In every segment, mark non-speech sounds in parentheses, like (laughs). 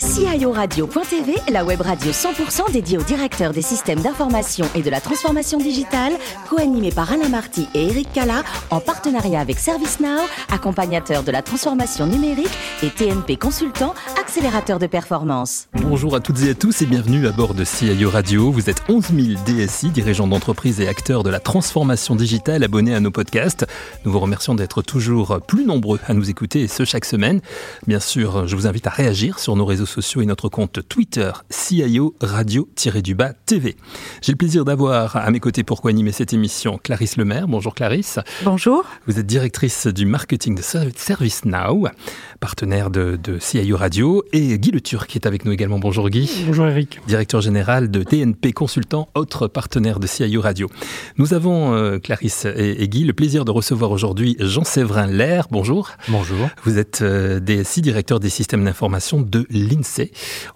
guys. CIORadio.tv, la web radio 100% dédiée aux directeurs des systèmes d'information et de la transformation digitale, co-animée par Alain Marty et Eric Cala, en partenariat avec ServiceNow, accompagnateur de la transformation numérique et TNP Consultant, accélérateur de performance. Bonjour à toutes et à tous et bienvenue à bord de CIO Radio. Vous êtes 11 000 DSI, dirigeants d'entreprise et acteurs de la transformation digitale abonnés à nos podcasts. Nous vous remercions d'être toujours plus nombreux à nous écouter et ce chaque semaine. Bien sûr, je vous invite à réagir sur nos réseaux sociaux et notre compte Twitter CIO Radio-du-bas TV. J'ai le plaisir d'avoir à mes côtés pour co-animer cette émission Clarisse Lemaire. Bonjour Clarisse. Bonjour. Vous êtes directrice du marketing de ServiceNow, partenaire de, de CIO Radio, et Guy Le Turc qui est avec nous également. Bonjour Guy. Bonjour Eric. Directeur général de TNP Consultant, autre partenaire de CIO Radio. Nous avons, euh, Clarisse et, et, Guy, le plaisir de recevoir aujourd'hui Jean-Séverin Lair. Bonjour. Bonjour. Vous êtes euh, DSI, directeur des systèmes d'information de l'INSEE.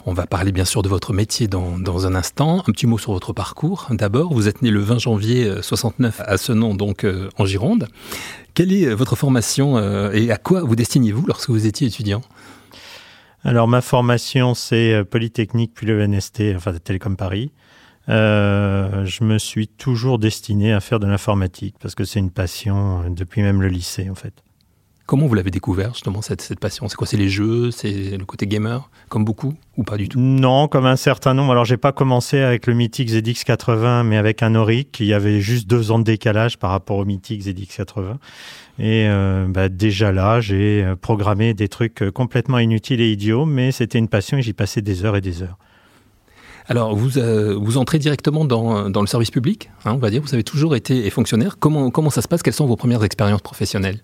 On va parler bien sûr de votre métier dans, un instant. Un petit mot sur votre parcours. D'abord, vous êtes né le 20 janvier 69 à ce nom, donc euh, en Gironde. Quelle est votre formation euh, et à quoi vous destiniez-vous lorsque vous étiez étudiant? Alors, ma formation, c'est Polytechnique puis le NST, enfin Télécom Paris. Euh, je me suis toujours destiné à faire de l'informatique parce que c'est une passion depuis même le lycée en fait. Comment vous l'avez découvert justement cette, cette passion? C'est quoi C'est les jeux C'est le côté gamer Comme beaucoup Ou pas du tout? Non, comme un certain nombre. Alors j'ai pas commencé avec le mythique ZX80 mais avec un Auric qui avait juste deux ans de décalage par rapport au mythique ZX80. Et euh, bah, déjà là, j'ai programmé des trucs complètement inutiles et idiots, mais c'était une passion et j'y passais des heures et des heures. Alors, vous, euh, vous entrez directement dans, dans le service public, hein, on va dire. Vous avez toujours été fonctionnaire. Comment, comment ça se passe? Quelles sont vos premières expériences professionnelles?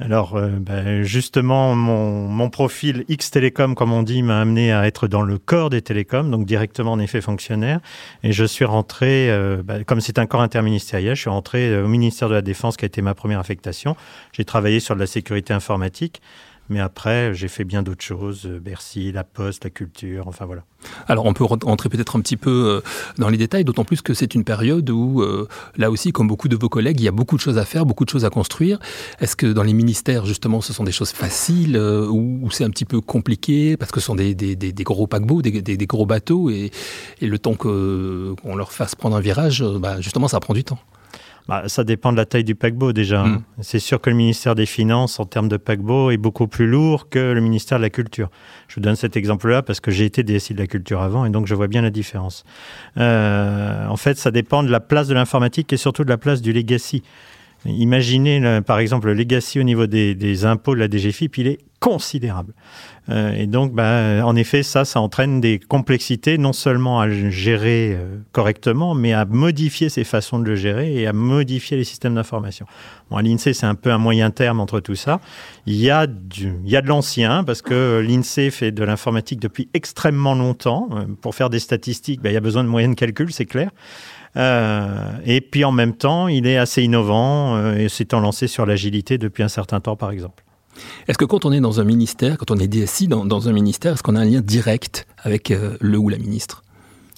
Alors, euh, ben justement, mon, mon, profil X Télécom, comme on dit, m'a amené à être dans le corps des télécoms, donc directement en effet fonctionnaire. Et je suis rentré, euh, ben, comme c'est un corps interministériel, je suis rentré au ministère de la Défense, qui a été ma première affectation. J'ai travaillé sur de la sécurité informatique. Mais après, j'ai fait bien d'autres choses, Bercy, la Poste, la culture, enfin voilà. Alors on peut rentrer peut-être un petit peu dans les détails, d'autant plus que c'est une période où, euh, là aussi, comme beaucoup de vos collègues, il y a beaucoup de choses à faire, beaucoup de choses à construire. Est-ce que dans les ministères, justement, ce sont des choses faciles euh, ou, c'est un petit peu compliqué parce que ce sont des, gros paquebots, des, gros bateaux et, et le temps qu'on leur fasse prendre un virage, bah, justement, ça prend du temps bah, ça dépend de la taille du paquebot déjà. Mmh. C'est sûr que le ministère des Finances, en termes de paquebot, est beaucoup plus lourd que le ministère de la Culture. Je vous donne cet exemple-là parce que j'ai été DSI de la Culture avant et donc je vois bien la différence. Euh, en fait, ça dépend de la place de l'informatique et surtout de la place du legacy. Imaginez, par exemple, le legacy au niveau des, des impôts de la DGFIP, il est considérable. Euh, et donc, bah, en effet, ça, ça entraîne des complexités, non seulement à gérer euh, correctement, mais à modifier ses façons de le gérer et à modifier les systèmes d'information. Bon, l'INSEE, c'est un peu un moyen terme entre tout ça. Il y a, du, il y a de l'ancien, parce que l'INSEE fait de l'informatique depuis extrêmement longtemps. Euh, pour faire des statistiques, bah, il y a besoin de moyens de calcul, c'est clair. Euh, et puis en même temps, il est assez innovant euh, et s'étant lancé sur l'agilité depuis un certain temps, par exemple. Est-ce que quand on est dans un ministère, quand on est DSI dans, dans un ministère, est-ce qu'on a un lien direct avec euh, le ou la ministre?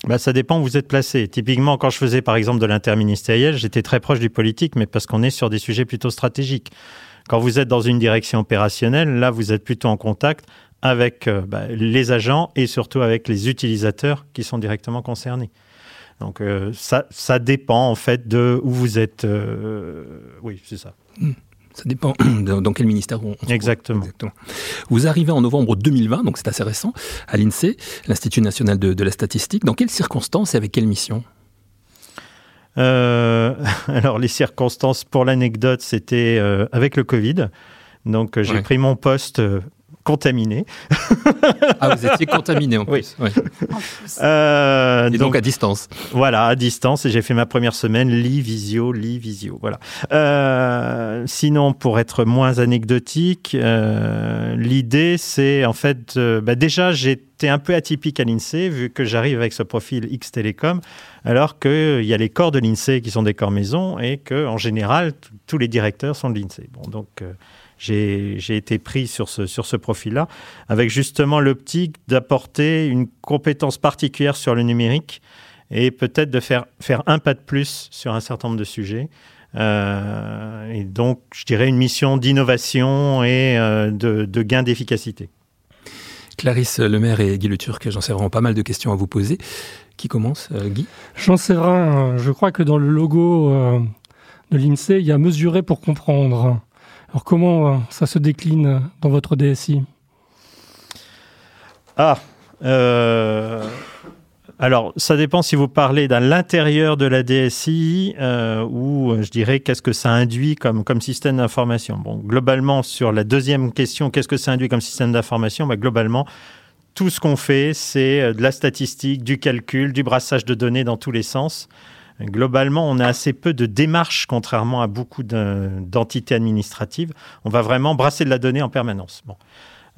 Bah, ça dépend où vous êtes placé. Typiquement, quand je faisais par exemple de l'interministériel, j'étais très proche du politique, mais parce qu'on est sur des sujets plutôt stratégiques. Quand vous êtes dans une direction opérationnelle, là, vous êtes plutôt en contact avec euh, bah, les agents et surtout avec les utilisateurs qui sont directement concernés. Donc euh, ça, ça dépend en fait de où vous êtes. Euh, oui, c'est ça. Hmm. Ça dépend (clears throat) dans quel ministère on, on Exactement. Exactement. Vous arrivez en novembre 2020, donc c'est assez récent, à l'INSEE, l'Institut national de, de, la statistique. Dans quelles circonstances et avec quelle mission? Euh, (laughs) Alors les circonstances, pour l'anecdote, c'était euh, avec le Covid. Donc j'ai ouais. pris mon poste contaminé. ah, vous étiez contaminé en plus. Oui. En plus. Euh, et donc, donc, à distance. Voilà, à distance. Et j'ai fait ma première semaine lit visio, lit visio. Voilà. Euh, sinon, pour être moins anecdotique, euh, l'idée, c'est en fait, euh, bah déjà, j'étais un peu atypique à l'INSEE vu que j'arrive avec ce profil X Télécom, alors qu'il y a les corps de l'INSEE qui sont des corps maison et que en général, tous les directeurs sont de l'INSEE. Bon, donc euh, j'ai été pris sur ce, sur ce profil-là, avec justement l'optique d'apporter une compétence particulière sur le numérique et peut-être de faire, faire un pas de plus sur un certain nombre de sujets. Euh, et donc, je dirais une mission d'innovation et euh, de, de gain d'efficacité. Clarisse Lemaire et Guy Le Turc, j'en sais vraiment pas mal de questions à vous poser. Qui commence, euh, Guy? Jean Séverin, je crois que dans le logo euh, de l'INSEE, il y a mesurer pour comprendre. Alors comment euh, ça se décline dans votre DSI Ah, euh, alors ça dépend si vous parlez dans l'intérieur de la DSI euh, ou je dirais qu'est-ce que ça induit comme, comme système d'information. Bon, globalement sur la deuxième question, qu'est-ce que ça induit comme système d'information? Bah, Globalement, tout ce qu'on fait, c'est de la statistique, du calcul, du brassage de données dans tous les sens. Globalement, on a assez peu de démarches, contrairement à beaucoup d'entités administratives. On va vraiment brasser de la donnée en permanence.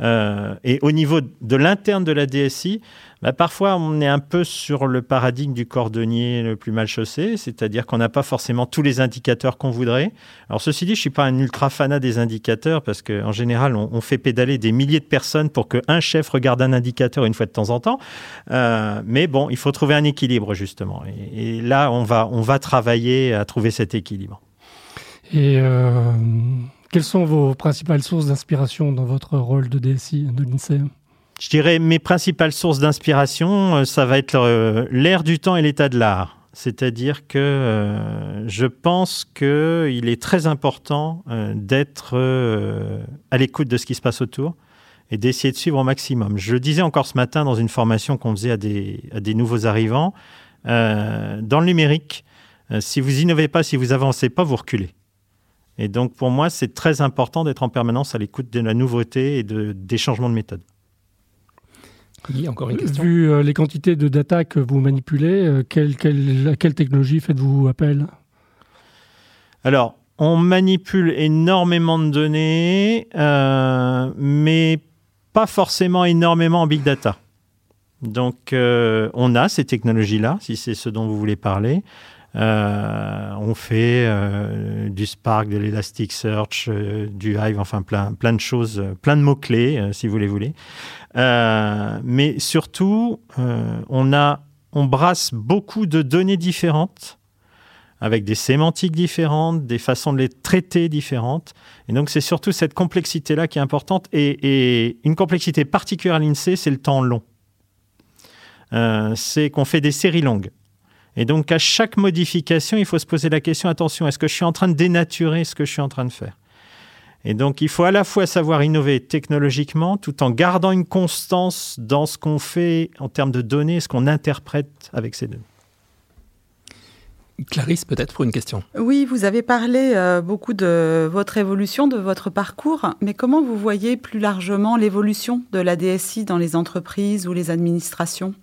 Euh, et au niveau de l'interne de la DSI, bah, parfois on est un peu sur le paradigme du cordonnier le plus mal chaussé, c'est-à-dire qu'on n'a pas forcément tous les indicateurs qu'on voudrait. Alors ceci dit, je suis pas un ultra fanat des indicateurs parce qu'en général on, fait pédaler des milliers de personnes pour qu'un chef regarde un indicateur une fois de temps en temps. Euh, mais bon, il faut trouver un équilibre justement. Et, et, là, on va on va travailler à trouver cet équilibre. Et euh quelles sont vos principales sources d'inspiration dans votre rôle de DSI de l'INSEE? Je dirais mes principales sources d'inspiration, euh, ça va être euh, l'air du temps et l'état de l'art. C'est-à-dire que euh, je pense qu'il est très important d'être à l'écoute de ce qui se passe autour et d'essayer de suivre au maximum. Je le disais encore ce matin dans une formation qu'on faisait à des, à des, nouveaux arrivants. Dans le numérique, si vous innovez pas, si vous avancez pas, vous reculez. Et donc, pour moi, c'est très important d'être en permanence à l'écoute de la nouveauté et de, des changements de méthode. Oui, encore une question. Vu euh, les quantités de data que vous manipulez, euh, quelle, quelle, à quelle technologie faites-vous appel? Alors, on manipule énormément de données, euh, mais pas forcément énormément en big data. Donc, euh, on a ces technologies-là, si c'est ce dont vous voulez parler. Euh, on fait euh, du Spark, de l'Elasticsearch, euh, du Hive, enfin plein, plein de choses, plein de mots-clés, euh, si vous les voulez. Euh, mais surtout, euh, on, a, on brasse beaucoup de données différentes avec des sémantiques différentes, des façons de les traiter différentes. Et donc, c'est surtout cette complexité-là qui est importante. Et, et une complexité particulière à l'INSEE, c'est le temps long. Euh, c'est qu'on fait des séries longues. Et donc, à chaque modification, il faut se poser la question, attention, est-ce que je suis en train de dénaturer ce que je suis en train de faire? Et donc, il faut à la fois savoir innover technologiquement, tout en gardant une constance dans ce qu'on fait en termes de données, ce qu'on interprète avec ces données. Clarisse, peut-être pour une question. Oui, vous avez parlé euh, beaucoup de votre évolution, de votre parcours, mais comment vous voyez plus largement l'évolution de la DSI dans les entreprises ou les administrations?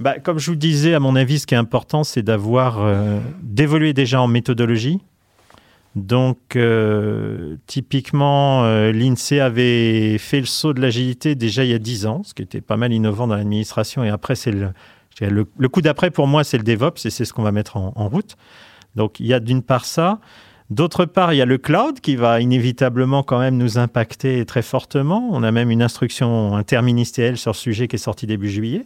Bah, comme je vous disais, à mon avis, ce qui est important, c'est d'avoir euh, d'évoluer déjà en méthodologie. Donc, euh, typiquement, euh, l'INSEE avait fait le saut de l'agilité déjà il y a 10 ans, ce qui était pas mal innovant dans l'administration. Et après, c'est le, le, le, coup d'après pour moi, c'est le DevOps et c'est ce qu'on va mettre en, en, route. Donc, il y a d'une part ça. D'autre part, il y a le cloud qui va inévitablement quand même nous impacter très fortement. On a même une instruction interministérielle sur ce sujet qui est sortie début juillet.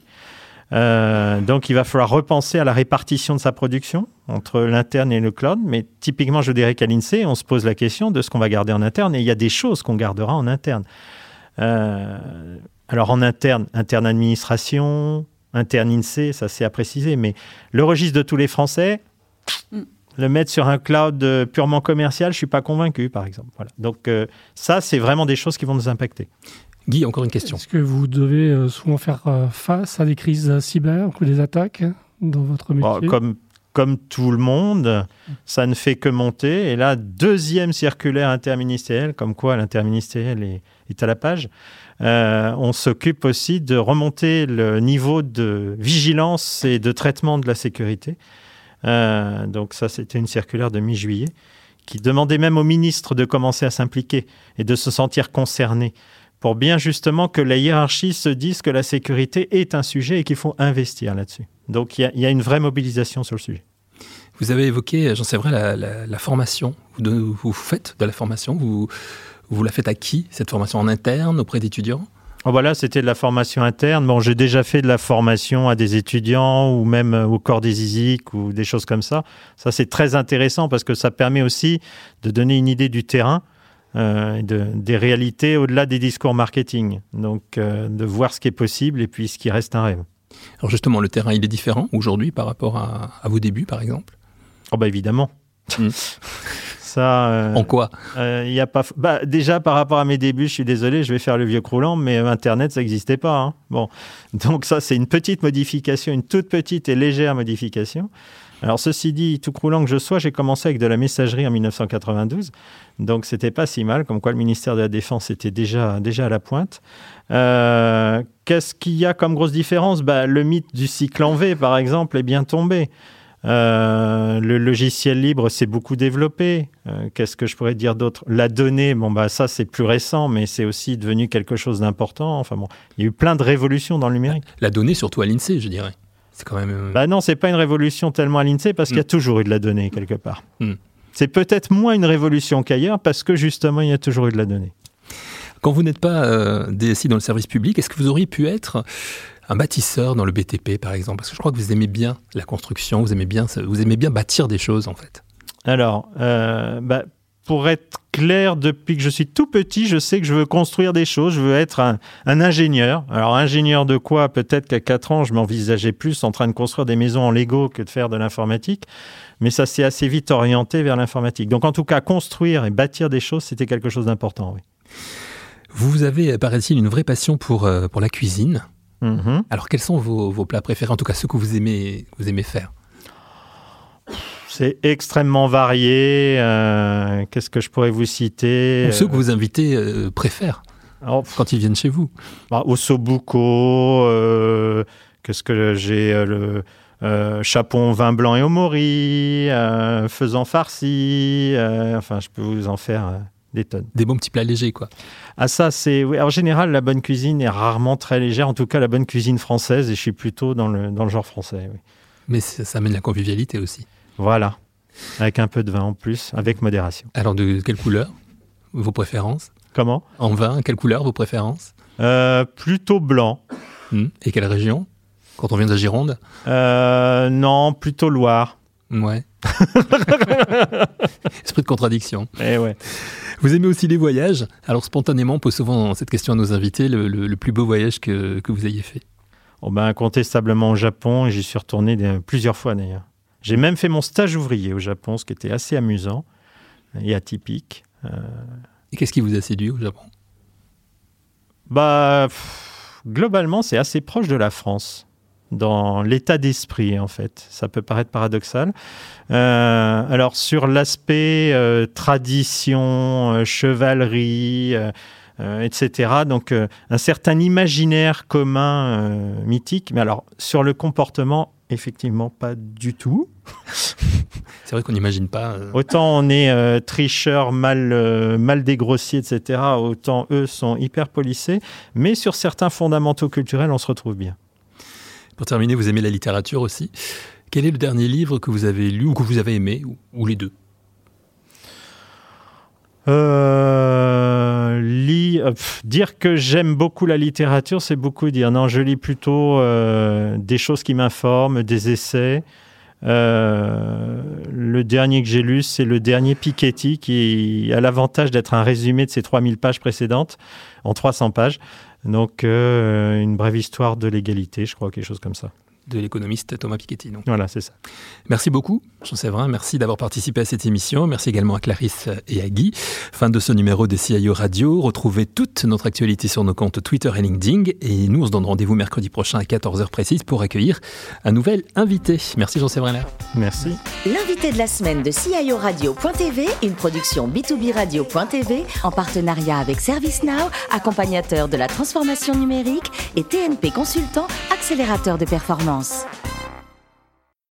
Euh, donc, il va falloir repenser à la répartition de sa production entre l'interne et le cloud. Mais typiquement, je dirais qu'à l'INSEE, on se pose la question de ce qu'on va garder en interne et il y a des choses qu'on gardera en interne. Euh, alors, en interne, interne administration, interne INSEE, ça c'est à préciser, mais le registre de tous les Français, le mettre sur un cloud purement commercial, je ne suis pas convaincu, par exemple. Voilà. Donc, euh, ça, c'est vraiment des choses qui vont nous impacter. Guy, encore une question. Est-ce que vous devez euh, souvent faire euh, face à des crises cyber ou des attaques dans votre métier? oh, comme, comme tout le monde, ça ne fait que monter. Et là, deuxième circulaire interministériel, comme quoi l'interministériel est, est, à la page. Euh, on s'occupe aussi de remonter le niveau de vigilance et de traitement de la sécurité. Euh, donc ça, c'était une circulaire de mi-juillet qui demandait même au ministre de commencer à s'impliquer et de se sentir concerné pour bien justement que la hiérarchie se dise que la sécurité est un sujet et qu'il faut investir là-dessus. Donc il y, y, a une vraie mobilisation sur le sujet. Vous avez évoqué, j'en sais vrai, la, la, la formation. Vous, de, vous, faites de la formation. Vous, vous la faites à qui Cette formation en interne, auprès d'étudiants? Oh voilà, c'était de la formation interne. Bon, j'ai déjà fait de la formation à des étudiants ou même au corps des ISIC ou des choses comme ça. Ça, c'est très intéressant parce que ça permet aussi de donner une idée du terrain euh, de, des réalités au-delà des discours marketing. Donc, euh, de voir ce qui est possible et puis ce qui reste un rêve. Alors justement, le terrain, il est différent aujourd'hui par rapport à, à, vos débuts, par exemple? Oh bah évidemment. Mmh. (laughs) Ça, euh, en quoi? euh, y a pas. Bah, déjà par rapport à mes débuts, je suis désolé, je vais faire le vieux croulant, mais Internet ça n'existait pas. Hein. Bon, (laughs) donc ça c'est une petite modification, une toute petite et légère modification. Alors ceci dit, tout croulant que je sois, j'ai commencé avec de la messagerie en 1992, donc c'était pas si mal. Comme quoi le ministère de la Défense était déjà déjà à la pointe. Euh, Qu'est-ce qu'il y a comme grosse différence? Bah, Le mythe du cycle en V, par exemple, est bien tombé. Euh, le logiciel libre s'est beaucoup développé. Euh, Qu'est-ce que je pourrais dire d'autre? La donnée, bon bah ça c'est plus récent, mais c'est aussi devenu quelque chose d'important. Enfin bon, il y a eu plein de révolutions dans le numérique. La, donnée surtout à l'Insee, je dirais. C'est quand même. Euh... Bah non, c'est pas une révolution tellement à l'Insee parce mm. qu'il y a toujours eu de la donnée quelque part. Mm. C'est peut-être moins une révolution qu'ailleurs parce que justement il y a toujours eu de la donnée. Quand vous n'êtes pas euh, DSI dans le service public, est-ce que vous auriez pu être un bâtisseur dans le BTP, par exemple? Parce que je crois que vous aimez bien la construction, vous aimez bien, vous aimez bien bâtir des choses, en fait. Alors, euh, bah, pour être clair, depuis que je suis tout petit, je sais que je veux construire des choses, je veux être un, un ingénieur. Alors, ingénieur de quoi? Peut-être qu'à 4 ans, je m'envisageais plus en train de construire des maisons en Lego que de faire de l'informatique. Mais ça s'est assez vite orienté vers l'informatique. Donc, en tout cas, construire et bâtir des choses, c'était quelque chose d'important, oui. Vous avez, paraît-il, une vraie passion pour, euh, pour la cuisine. Mmh. Alors, quels sont vos, vos, plats préférés, en tout cas ceux que vous aimez, vous aimez faire C'est extrêmement varié. Euh, Qu'est-ce que je pourrais vous citer Ou ceux que vos invités euh, préfèrent quand ils viennent chez vous bah, Au sobuco, euh, qu'est-ce que j'ai le chapon vin blanc et au mori, faisan farci, enfin je peux vous en faire des tonnes. Des bons petits plats légers, quoi. Ah ça, c'est... Oui, en général, la bonne cuisine est rarement très légère, en tout cas la bonne cuisine française, et je suis plutôt dans le, dans le genre français. Oui. Mais ça, ça amène la convivialité aussi. Voilà, avec un peu de vin en plus, avec modération. Alors, de quelle couleur Vos préférences? Comment? En vin, quelle couleur vos préférences? Euh, Plutôt blanc. Mmh. Et quelle région? Quand on vient de la Gironde? Euh, Non, plutôt Loire. Ouais. (laughs) Esprit de contradiction. Eh ouais. Vous aimez aussi les voyages? Alors spontanément, on pose souvent cette question à nos invités, le, le, le plus beau voyage que, que, vous ayez fait oh ben, Incontestablement au Japon, et j'y suis retourné plusieurs fois d'ailleurs. J'ai même fait mon stage ouvrier au Japon, ce qui était assez amusant et atypique. Euh... Et qu'est-ce qui vous a séduit au Japon? Bah, pff, Globalement, c'est assez proche de la France dans l'état d'esprit, en fait. Ça peut paraître paradoxal. Euh, alors, sur l'aspect euh, tradition, chevalerie, euh, etc., donc un certain imaginaire commun mythique, mais alors, sur le comportement, effectivement, pas du tout. (laughs) C'est vrai qu'on n'imagine pas. Euh... Autant on est euh, tricheur, mal, euh, mal dégrossi, etc., autant eux sont hyper polissés, mais sur certains fondamentaux culturels, on se retrouve bien. Pour terminer, vous aimez la littérature aussi. Quel est le dernier livre que vous avez lu ou que vous avez aimé, ou, ou les deux? Euh, euh, pff, dire que j'aime beaucoup la littérature, c'est beaucoup dire. Non, je lis plutôt euh, des choses qui m'informent, des essais. Euh, le dernier que j'ai lu, c'est le dernier Piketty, qui a l'avantage d'être un résumé de ses 3000 pages précédentes, en 300 pages. Donc, euh, une brève histoire de l'égalité, je crois, quelque chose comme ça de l'économiste Thomas Piketty. Donc. Voilà, c'est ça. Merci beaucoup, Jean Séverin. Merci d'avoir participé à cette émission. Merci également à Clarisse et à Guy. Fin de ce numéro de CIO Radio. Retrouvez toute notre actualité sur nos comptes Twitter et LinkedIn. Et nous, on se donne rendez-vous mercredi prochain à 14h précise pour accueillir un nouvel invité. Merci, Jean Séverin. Merci. L'invité de la semaine de CIO Radio.tv, une production B2B Radio.tv en partenariat avec ServiceNow, accompagnateur de la transformation numérique et TNP Consultant, accélérateur de performance. Fréquence.